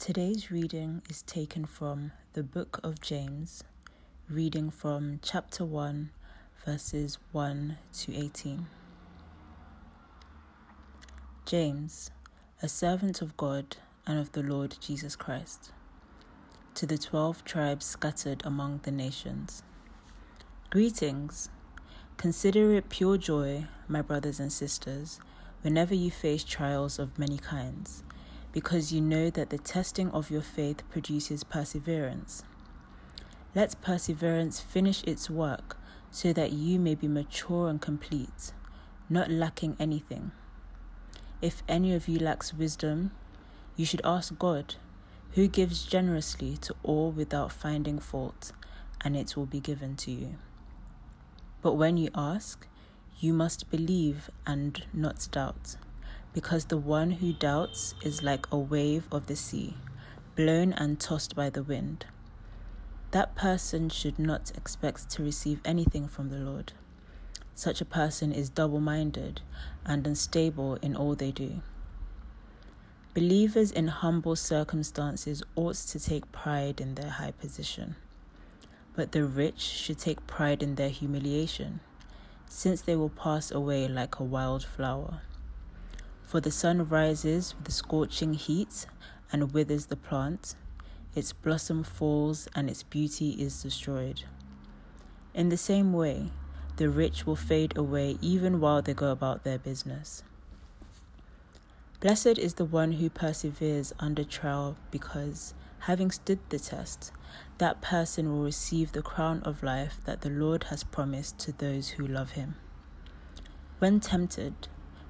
Today's reading is taken from the book of James, reading from chapter 1, verses 1 to 18. James, a servant of God and of the Lord Jesus Christ, to the twelve tribes scattered among the nations. Greetings. Consider it pure joy, my brothers and sisters, whenever you face trials of many kinds because you know that the testing of your faith produces perseverance. Let perseverance finish its work so that you may be mature and complete, not lacking anything. If any of you lacks wisdom, you should ask God, who gives generously to all without finding fault, and it will be given to you. But when you ask, you must believe and not doubt because the one who doubts is like a wave of the sea, blown and tossed by the wind. That person should not expect to receive anything from the Lord. Such a person is double minded and unstable in all they do. Believers in humble circumstances ought to take pride in their high position, but the rich should take pride in their humiliation, since they will pass away like a wild flower. For the sun rises with scorching heat and withers the plant, its blossom falls and its beauty is destroyed. In the same way, the rich will fade away even while they go about their business. Blessed is the one who perseveres under trial because, having stood the test, that person will receive the crown of life that the Lord has promised to those who love him. When tempted,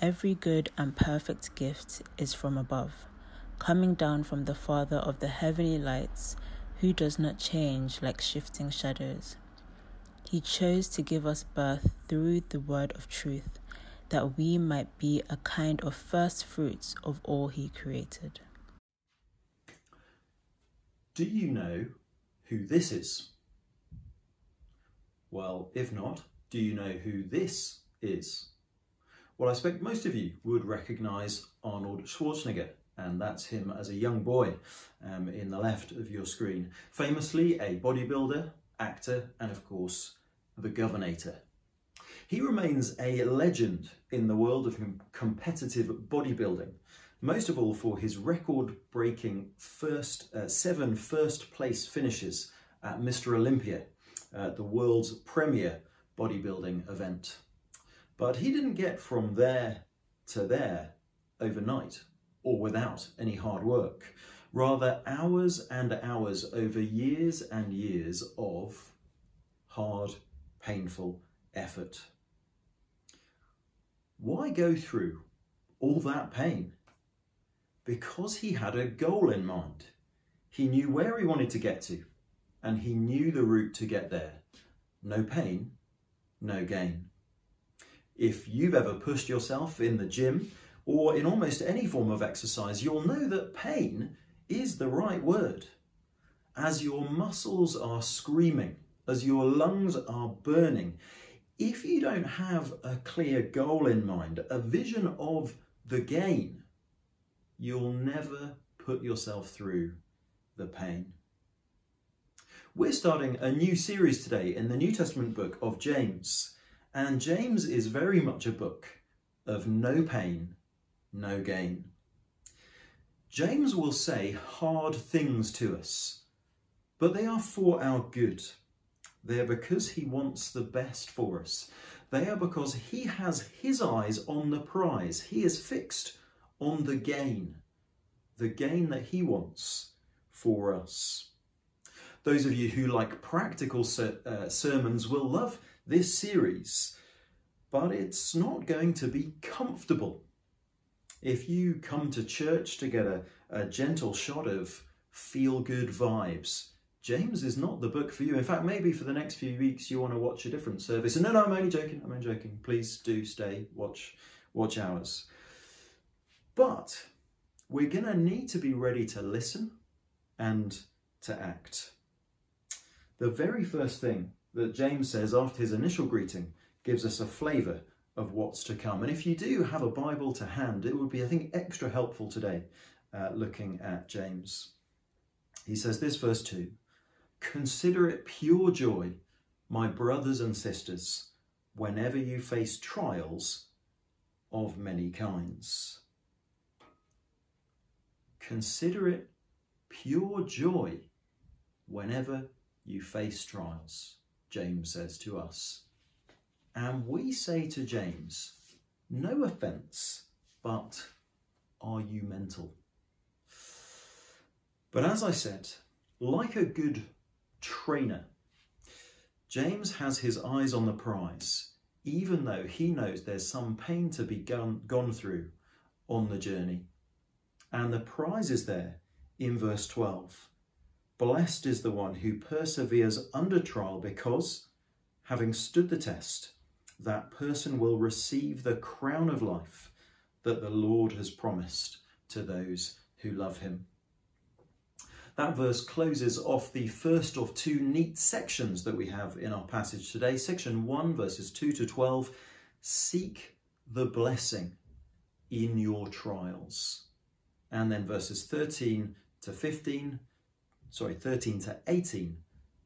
Every good and perfect gift is from above, coming down from the Father of the heavenly lights, who does not change like shifting shadows. He chose to give us birth through the word of truth, that we might be a kind of first fruits of all he created. Do you know who this is? Well, if not, do you know who this is? Well, I expect most of you would recognise Arnold Schwarzenegger, and that's him as a young boy um, in the left of your screen. Famously a bodybuilder, actor, and of course, the Governator. He remains a legend in the world of competitive bodybuilding, most of all for his record-breaking first uh, seven first place finishes at Mr. Olympia, uh, the world's premier bodybuilding event. But he didn't get from there to there overnight or without any hard work. Rather, hours and hours over years and years of hard, painful effort. Why go through all that pain? Because he had a goal in mind. He knew where he wanted to get to, and he knew the route to get there. No pain, no gain. If you've ever pushed yourself in the gym or in almost any form of exercise, you'll know that pain is the right word. As your muscles are screaming, as your lungs are burning, if you don't have a clear goal in mind, a vision of the gain, you'll never put yourself through the pain. We're starting a new series today in the New Testament book of James. And James is very much a book of no pain, no gain. James will say hard things to us, but they are for our good. They are because he wants the best for us. They are because he has his eyes on the prize. He is fixed on the gain, the gain that he wants for us. Those of you who like practical ser uh, sermons will love this series, but it's not going to be comfortable. If you come to church to get a, a gentle shot of feel good vibes, James is not the book for you. In fact, maybe for the next few weeks you want to watch a different service. And no, no, I'm only joking. I'm only joking. Please do stay, watch, watch ours. But we're going to need to be ready to listen and to act. The very first thing that James says after his initial greeting gives us a flavour of what's to come. And if you do have a Bible to hand, it would be, I think, extra helpful today uh, looking at James. He says this, verse 2 Consider it pure joy, my brothers and sisters, whenever you face trials of many kinds. Consider it pure joy whenever you face trials, James says to us. And we say to James, no offence, but are you mental? But as I said, like a good trainer, James has his eyes on the prize, even though he knows there's some pain to be gone, gone through on the journey. And the prize is there in verse 12. Blessed is the one who perseveres under trial because, having stood the test, that person will receive the crown of life that the Lord has promised to those who love him. That verse closes off the first of two neat sections that we have in our passage today. Section 1, verses 2 to 12 Seek the blessing in your trials. And then verses 13 to 15, sorry, 13 to 18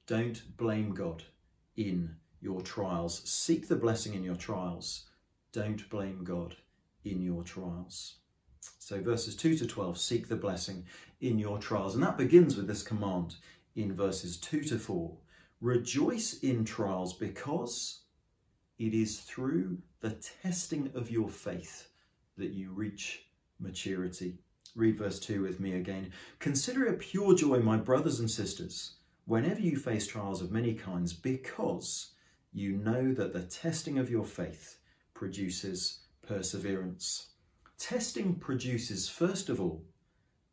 Don't blame God in your trials. Seek the blessing in your trials. Don't blame God in your trials. So, verses 2 to 12 seek the blessing in your trials. And that begins with this command in verses 2 to 4 Rejoice in trials because it is through the testing of your faith that you reach maturity. Read verse 2 with me again. Consider it pure joy, my brothers and sisters, whenever you face trials of many kinds, because you know that the testing of your faith produces perseverance. Testing produces, first of all,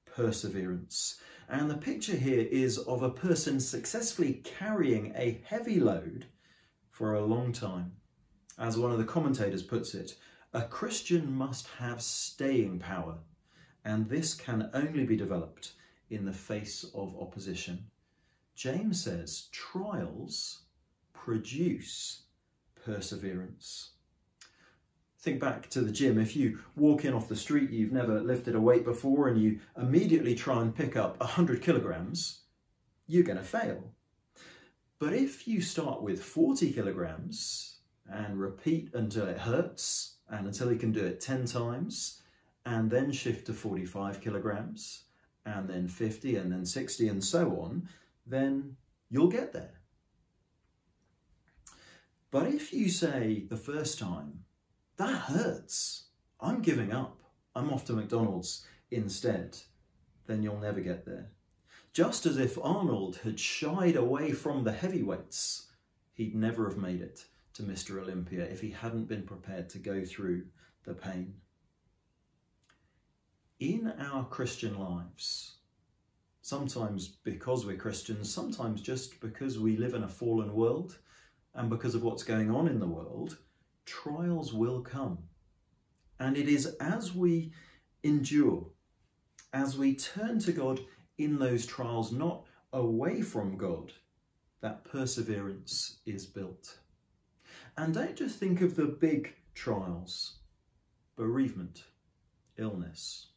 perseverance. And the picture here is of a person successfully carrying a heavy load for a long time. As one of the commentators puts it, a Christian must have staying power, and this can only be developed in the face of opposition. James says trials produce perseverance. Think back to the gym. If you walk in off the street, you've never lifted a weight before, and you immediately try and pick up 100 kilograms, you're going to fail. But if you start with 40 kilograms and repeat until it hurts and until you can do it 10 times, and then shift to 45 kilograms, and then 50, and then 60, and so on, then you'll get there. But if you say the first time, that hurts, I'm giving up, I'm off to McDonald's instead, then you'll never get there. Just as if Arnold had shied away from the heavyweights, he'd never have made it to Mr. Olympia if he hadn't been prepared to go through the pain. In our Christian lives, sometimes because we're Christians, sometimes just because we live in a fallen world, and because of what's going on in the world, trials will come. And it is as we endure, as we turn to God in those trials, not away from God, that perseverance is built. And don't just think of the big trials bereavement, illness,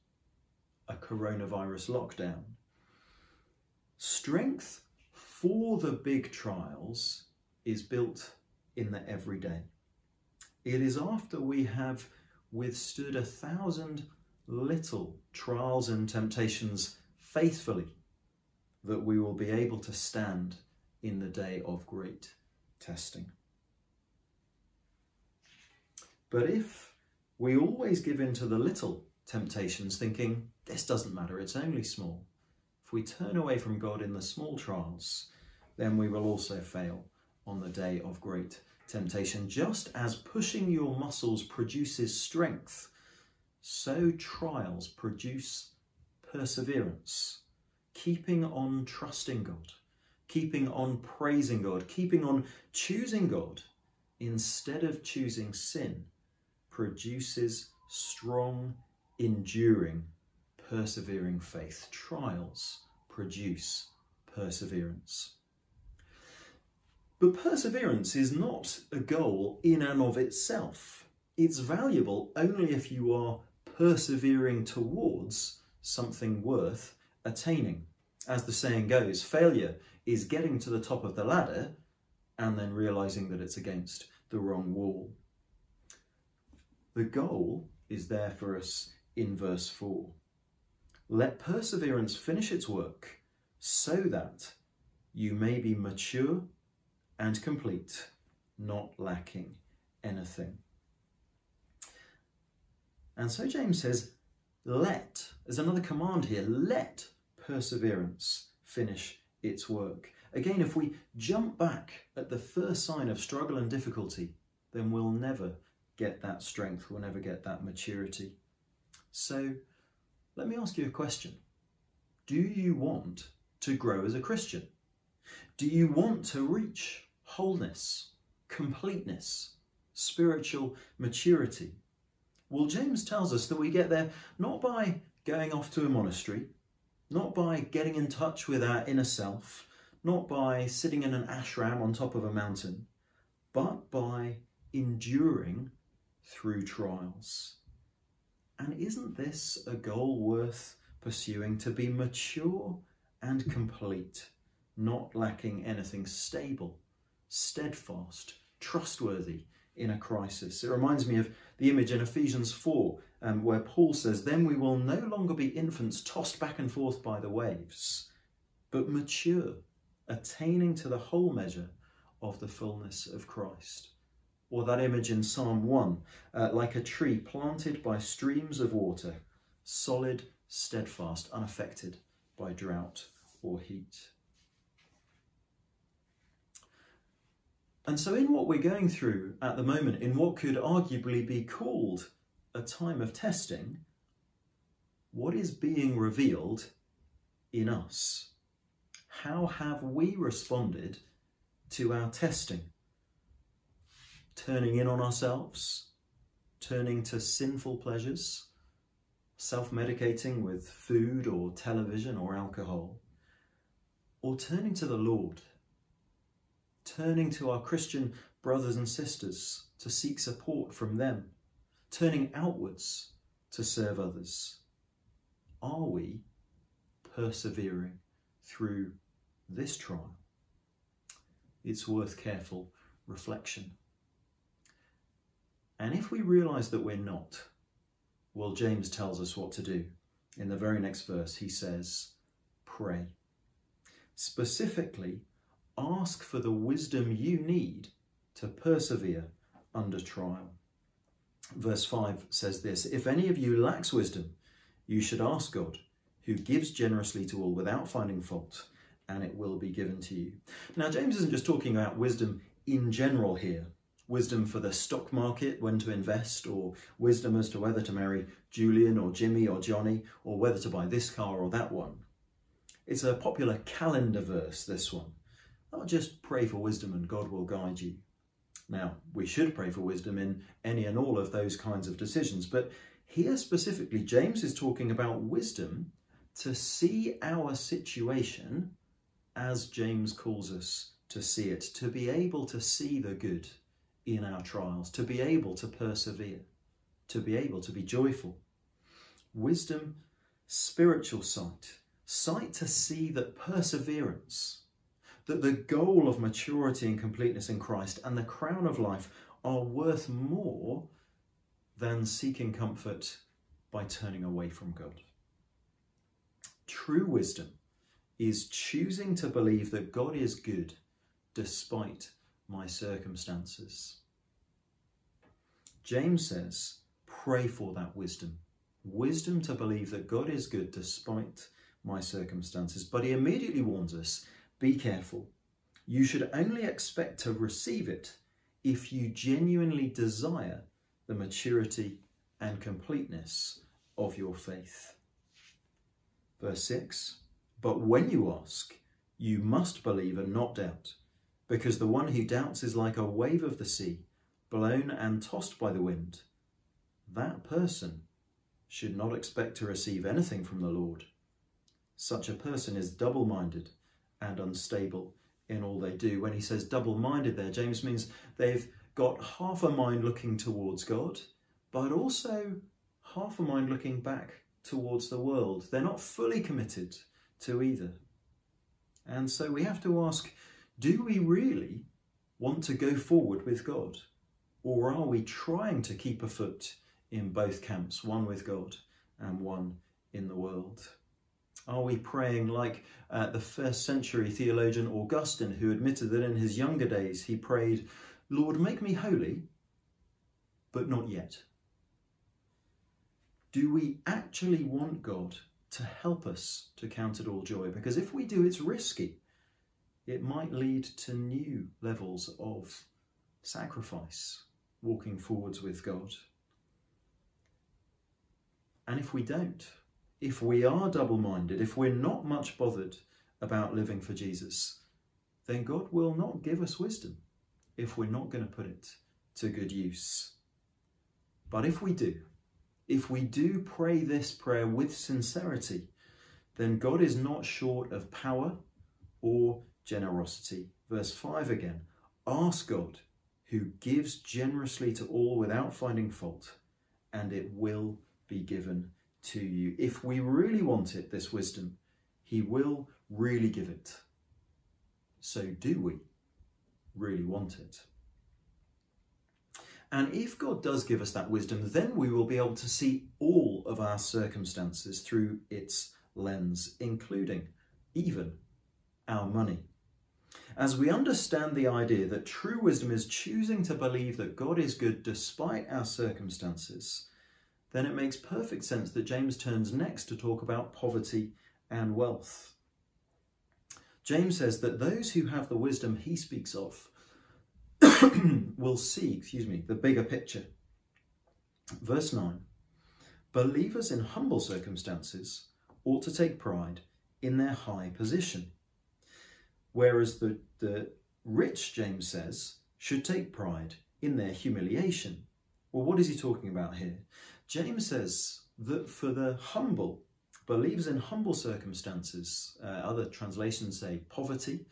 a coronavirus lockdown. Strength for the big trials is built in the everyday. It is after we have withstood a thousand little trials and temptations faithfully that we will be able to stand in the day of great testing. But if we always give in to the little temptations, thinking, this doesn't matter, it's only small, if we turn away from God in the small trials, then we will also fail on the day of great temptation. Just as pushing your muscles produces strength, so trials produce perseverance, keeping on trusting God, keeping on praising God, keeping on choosing God instead of choosing sin produces strong, enduring, persevering faith. Trials produce perseverance. But perseverance is not a goal in and of itself. It's valuable only if you are persevering towards something worth attaining. As the saying goes, failure is getting to the top of the ladder and then realizing that it's against the wrong wall. The goal is there for us in verse 4. Let perseverance finish its work so that you may be mature and complete, not lacking anything. And so James says, let, there's another command here, let perseverance finish its work. Again, if we jump back at the first sign of struggle and difficulty, then we'll never get that strength, we'll never get that maturity. So let me ask you a question. Do you want to grow as a Christian? Do you want to reach wholeness, completeness, spiritual maturity? Well, James tells us that we get there not by going off to a monastery, not by getting in touch with our inner self, not by sitting in an ashram on top of a mountain, but by enduring through trials. And isn't this a goal worth pursuing to be mature and complete, not lacking anything stable, steadfast, trustworthy in a crisis? It reminds me of the image in Ephesians 4, um, where Paul says, Then we will no longer be infants tossed back and forth by the waves, but mature, attaining to the whole measure of the fullness of Christ. Or that image in Psalm 1, uh, like a tree planted by streams of water, solid, steadfast, unaffected by drought or heat. And so, in what we're going through at the moment, in what could arguably be called a time of testing, what is being revealed in us? How have we responded to our testing? Turning in on ourselves, turning to sinful pleasures, self medicating with food or television or alcohol, or turning to the Lord turning to our Christian brothers and sisters to seek support from them, turning outwards to serve others? Are we persevering through this trial? It's worth careful reflection. And if we realise that we're not, well, James tells us what to do. In the very next verse, he says, Pray. Specifically, ask for the wisdom you need to persevere under trial. Verse 5 says this If any of you lacks wisdom, you should ask God, who gives generously to all without finding fault, and it will be given to you. Now, James isn't just talking about wisdom in general here wisdom for the stock market, when to invest, or wisdom as to whether to marry Julian or Jimmy or Johnny, or whether to buy this car or that one. It's a popular calendar verse, this one. Not just pray for wisdom and God will guide you. Now, we should pray for wisdom in any and all of those kinds of decisions, but here specifically, James is talking about wisdom to see our situation as James calls us to see it, to be able to see the good in our trials, to be able to persevere, to be able to be joyful. Wisdom, spiritual sight, sight to see that perseverance that the goal of maturity and completeness in Christ and the crown of life are worth more than seeking comfort by turning away from God. True wisdom is choosing to believe that God is good despite my circumstances. James says, pray for that wisdom. Wisdom to believe that God is good despite my circumstances. But he immediately warns us be careful. You should only expect to receive it if you genuinely desire the maturity and completeness of your faith. Verse 6 But when you ask, you must believe and not doubt, because the one who doubts is like a wave of the sea, blown and tossed by the wind. That person should not expect to receive anything from the Lord. Such a person is double minded and unstable in all they do. When he says double minded there, James means they've got half a mind looking towards God, but also half a mind looking back towards the world. They're not fully committed to either. And so we have to ask do we really want to go forward with God? Or are we trying to keep a foot in both camps, one with God and one in the world? Are we praying like uh, the first century theologian Augustine, who admitted that in his younger days he prayed, Lord, make me holy, but not yet? Do we actually want God to help us to count it all joy? Because if we do, it's risky. It might lead to new levels of sacrifice, walking forwards with God. And if we don't, if we are double minded, if we're not much bothered about living for Jesus, then God will not give us wisdom if we're not going to put it to good use. But if we do, if we do pray this prayer with sincerity, then God is not short of power or generosity. Verse 5 again Ask God, who gives generously to all without finding fault, and it will be given to you. If we really want it, this wisdom, He will really give it. So, do we really want it? And if God does give us that wisdom, then we will be able to see all of our circumstances through its lens, including even our money. As we understand the idea that true wisdom is choosing to believe that God is good despite our circumstances, then it makes perfect sense that James turns next to talk about poverty and wealth. James says that those who have the wisdom he speaks of will see, excuse me, the bigger picture. Verse 9 Believers in humble circumstances ought to take pride in their high position, whereas the, the rich, James says, should take pride in their humiliation. Well, what is he talking about here? James says that for the humble, believes in humble circumstances, uh, other translations say poverty,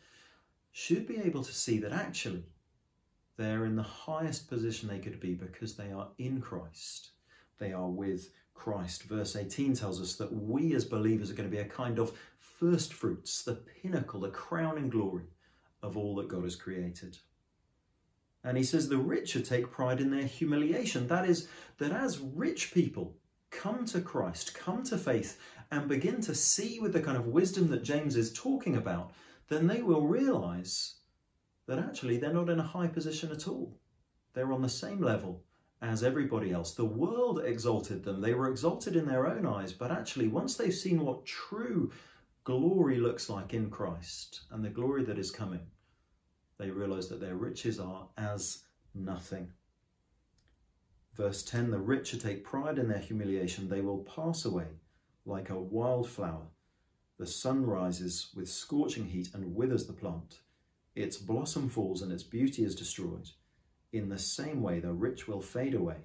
should be able to see that actually they're in the highest position they could be because they are in Christ. They are with Christ. Verse 18 tells us that we as believers are going to be a kind of first fruits, the pinnacle, the crowning glory of all that God has created. And he says the rich should take pride in their humiliation. That is, that as rich people come to Christ, come to faith, and begin to see with the kind of wisdom that James is talking about, then they will realize that actually they're not in a high position at all. They're on the same level as everybody else. The world exalted them, they were exalted in their own eyes, but actually, once they've seen what true glory looks like in Christ and the glory that is coming, they realize that their riches are as nothing. Verse 10 The rich take pride in their humiliation, they will pass away like a wildflower. The sun rises with scorching heat and withers the plant. Its blossom falls and its beauty is destroyed. In the same way, the rich will fade away,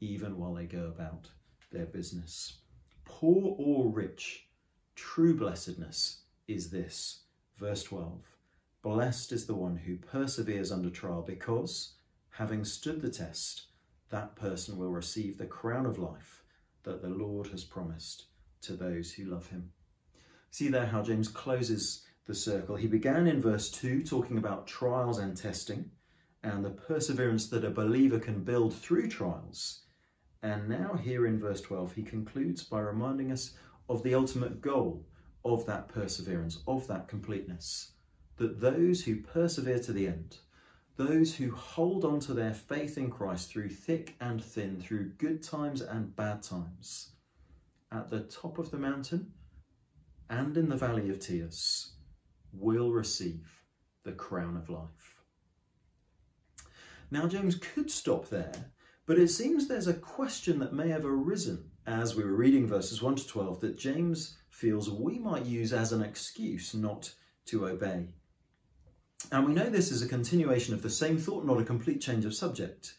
even while they go about their business. Poor or rich, true blessedness is this. Verse 12 Blessed is the one who perseveres under trial, because, having stood the test, that person will receive the crown of life that the Lord has promised to those who love him. See there how James closes the circle. He began in verse 2 talking about trials and testing and the perseverance that a believer can build through trials. And now, here in verse 12, he concludes by reminding us of the ultimate goal of that perseverance, of that completeness that those who persevere to the end, those who hold on to their faith in Christ through thick and thin, through good times and bad times, at the top of the mountain and in the valley of tears, will receive the crown of life. Now, James could stop there, But it seems there's a question that may have arisen as we were reading verses 1 to 12 that James feels we might use as an excuse not to obey. And we know this is a continuation of the same thought, not a complete change of subject,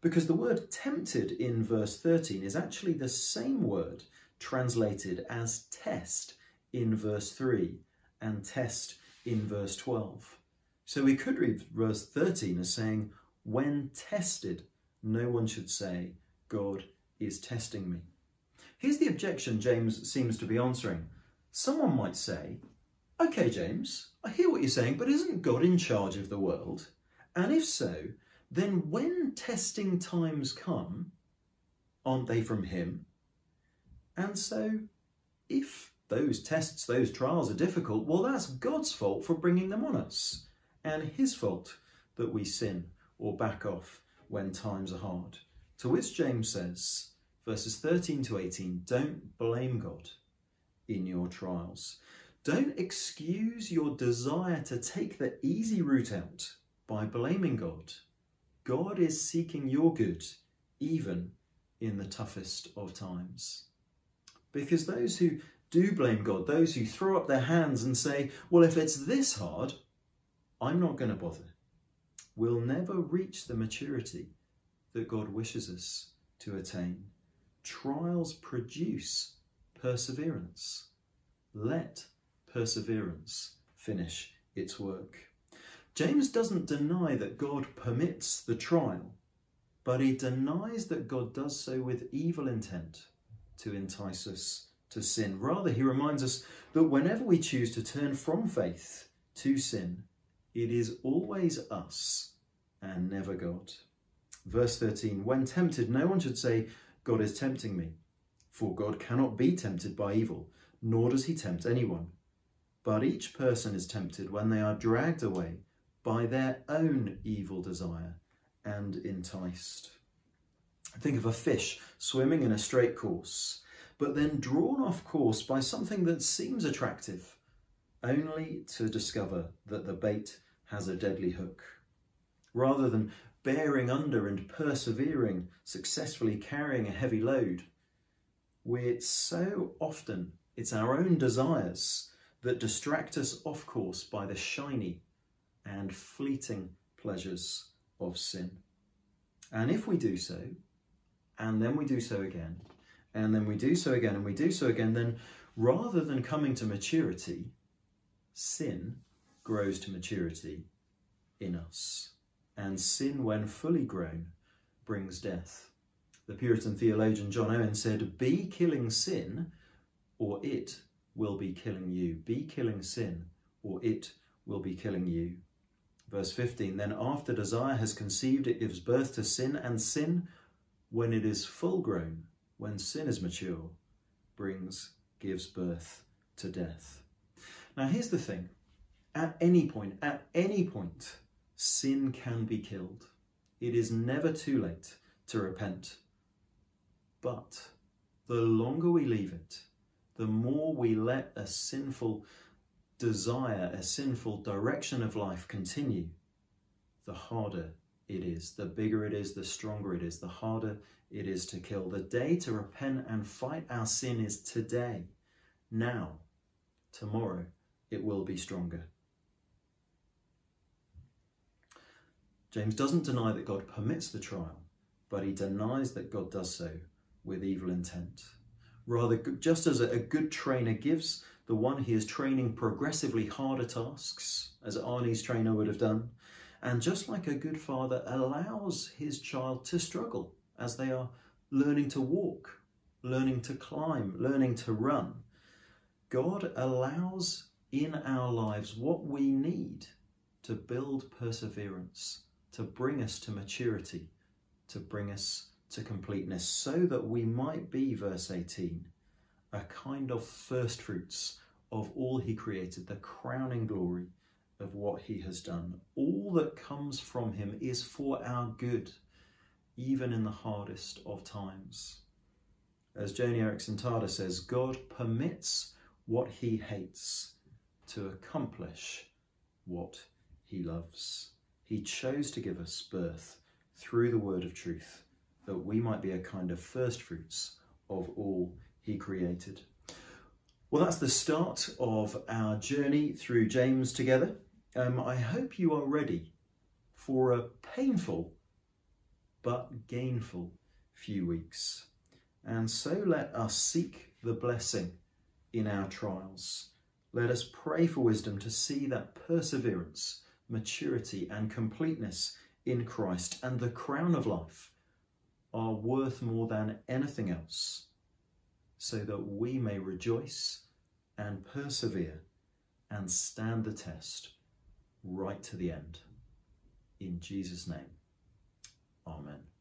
because the word tempted in verse 13 is actually the same word translated as test in verse 3 and test in verse 12. So we could read verse 13 as saying, When tested, no one should say, God is testing me. Here's the objection James seems to be answering. Someone might say, OK, James, I hear what you're saying, but isn't God in charge of the world? And if so, then when testing times come, aren't they from Him? And so, if those tests, those trials are difficult, well, that's God's fault for bringing them on us, and His fault that we sin or back off when times are hard. To which James says, verses 13 to 18, don't blame God in your trials. Don't excuse your desire to take the easy route out by blaming God. God is seeking your good even in the toughest of times. Because those who do blame God, those who throw up their hands and say, well, if it's this hard, I'm not going to bother, will never reach the maturity that God wishes us to attain. Trials produce perseverance. Let perseverance finish its work. James doesn't deny that God permits the trial, but he denies that God does so with evil intent to entice us to sin. Rather, he reminds us that whenever we choose to turn from faith to sin, it is always us and never God. Verse 13 When tempted, no one should say, God is tempting me, for God cannot be tempted by evil, nor does he tempt anyone. But each person is tempted when they are dragged away by their own evil desire and enticed. Think of a fish swimming in a straight course, but then drawn off course by something that seems attractive, only to discover that the bait has a deadly hook. Rather than bearing under and persevering, successfully carrying a heavy load, we're so often it's our own desires that distract us off course by the shiny and fleeting pleasures of sin. And if we do so, and then we do so again, and then we do so again, and we do so again, then rather than coming to maturity, sin grows to maturity in us. And sin, when fully grown, brings death. The Puritan theologian John Owen said, Be killing sin, or it will be killing you. Be killing sin, or it will be killing you. Verse 15 Then after desire has conceived, it gives birth to sin, and sin, when it is full grown, when sin is mature, brings, gives birth to death. Now, here's the thing at any point, at any point, sin can be killed. It is never too late to repent. But the longer we leave it, the more we let a sinful desire, a sinful direction of life continue, the harder it is. The bigger it is, the stronger it is, the harder it is to kill. The day to repent and fight our sin is today, now. Tomorrow, it will be stronger. James doesn't deny that God permits the trial, but he denies that God does so with evil intent. Rather, just as a good trainer gives the one he is training progressively harder tasks, as Arnie's trainer would have done, and just like a good father allows his child to struggle as they are learning to walk, learning to climb, learning to run, God allows in our lives what we need to build perseverance, to bring us to maturity, to bring us to completeness, so that we might be, verse 18, a kind of first fruits of all he created, the crowning glory of what he has done. All that comes from him is for our good, even in the hardest of times. As Joni Eareckson Tada says, God permits what he hates to accomplish what he loves. He chose to give us birth through the word of truth that we might be a kind of first fruits of all he created. Well, that's the start of our journey through James together. Um, I hope you are ready for a painful but gainful few weeks. And so let us seek the blessing in our trials. Let us pray for wisdom to see that perseverance, maturity, and completeness in Christ and the crown of life are worth more than anything else, so that we may rejoice and persevere and stand the test right to the end. In Jesus' name, Amen.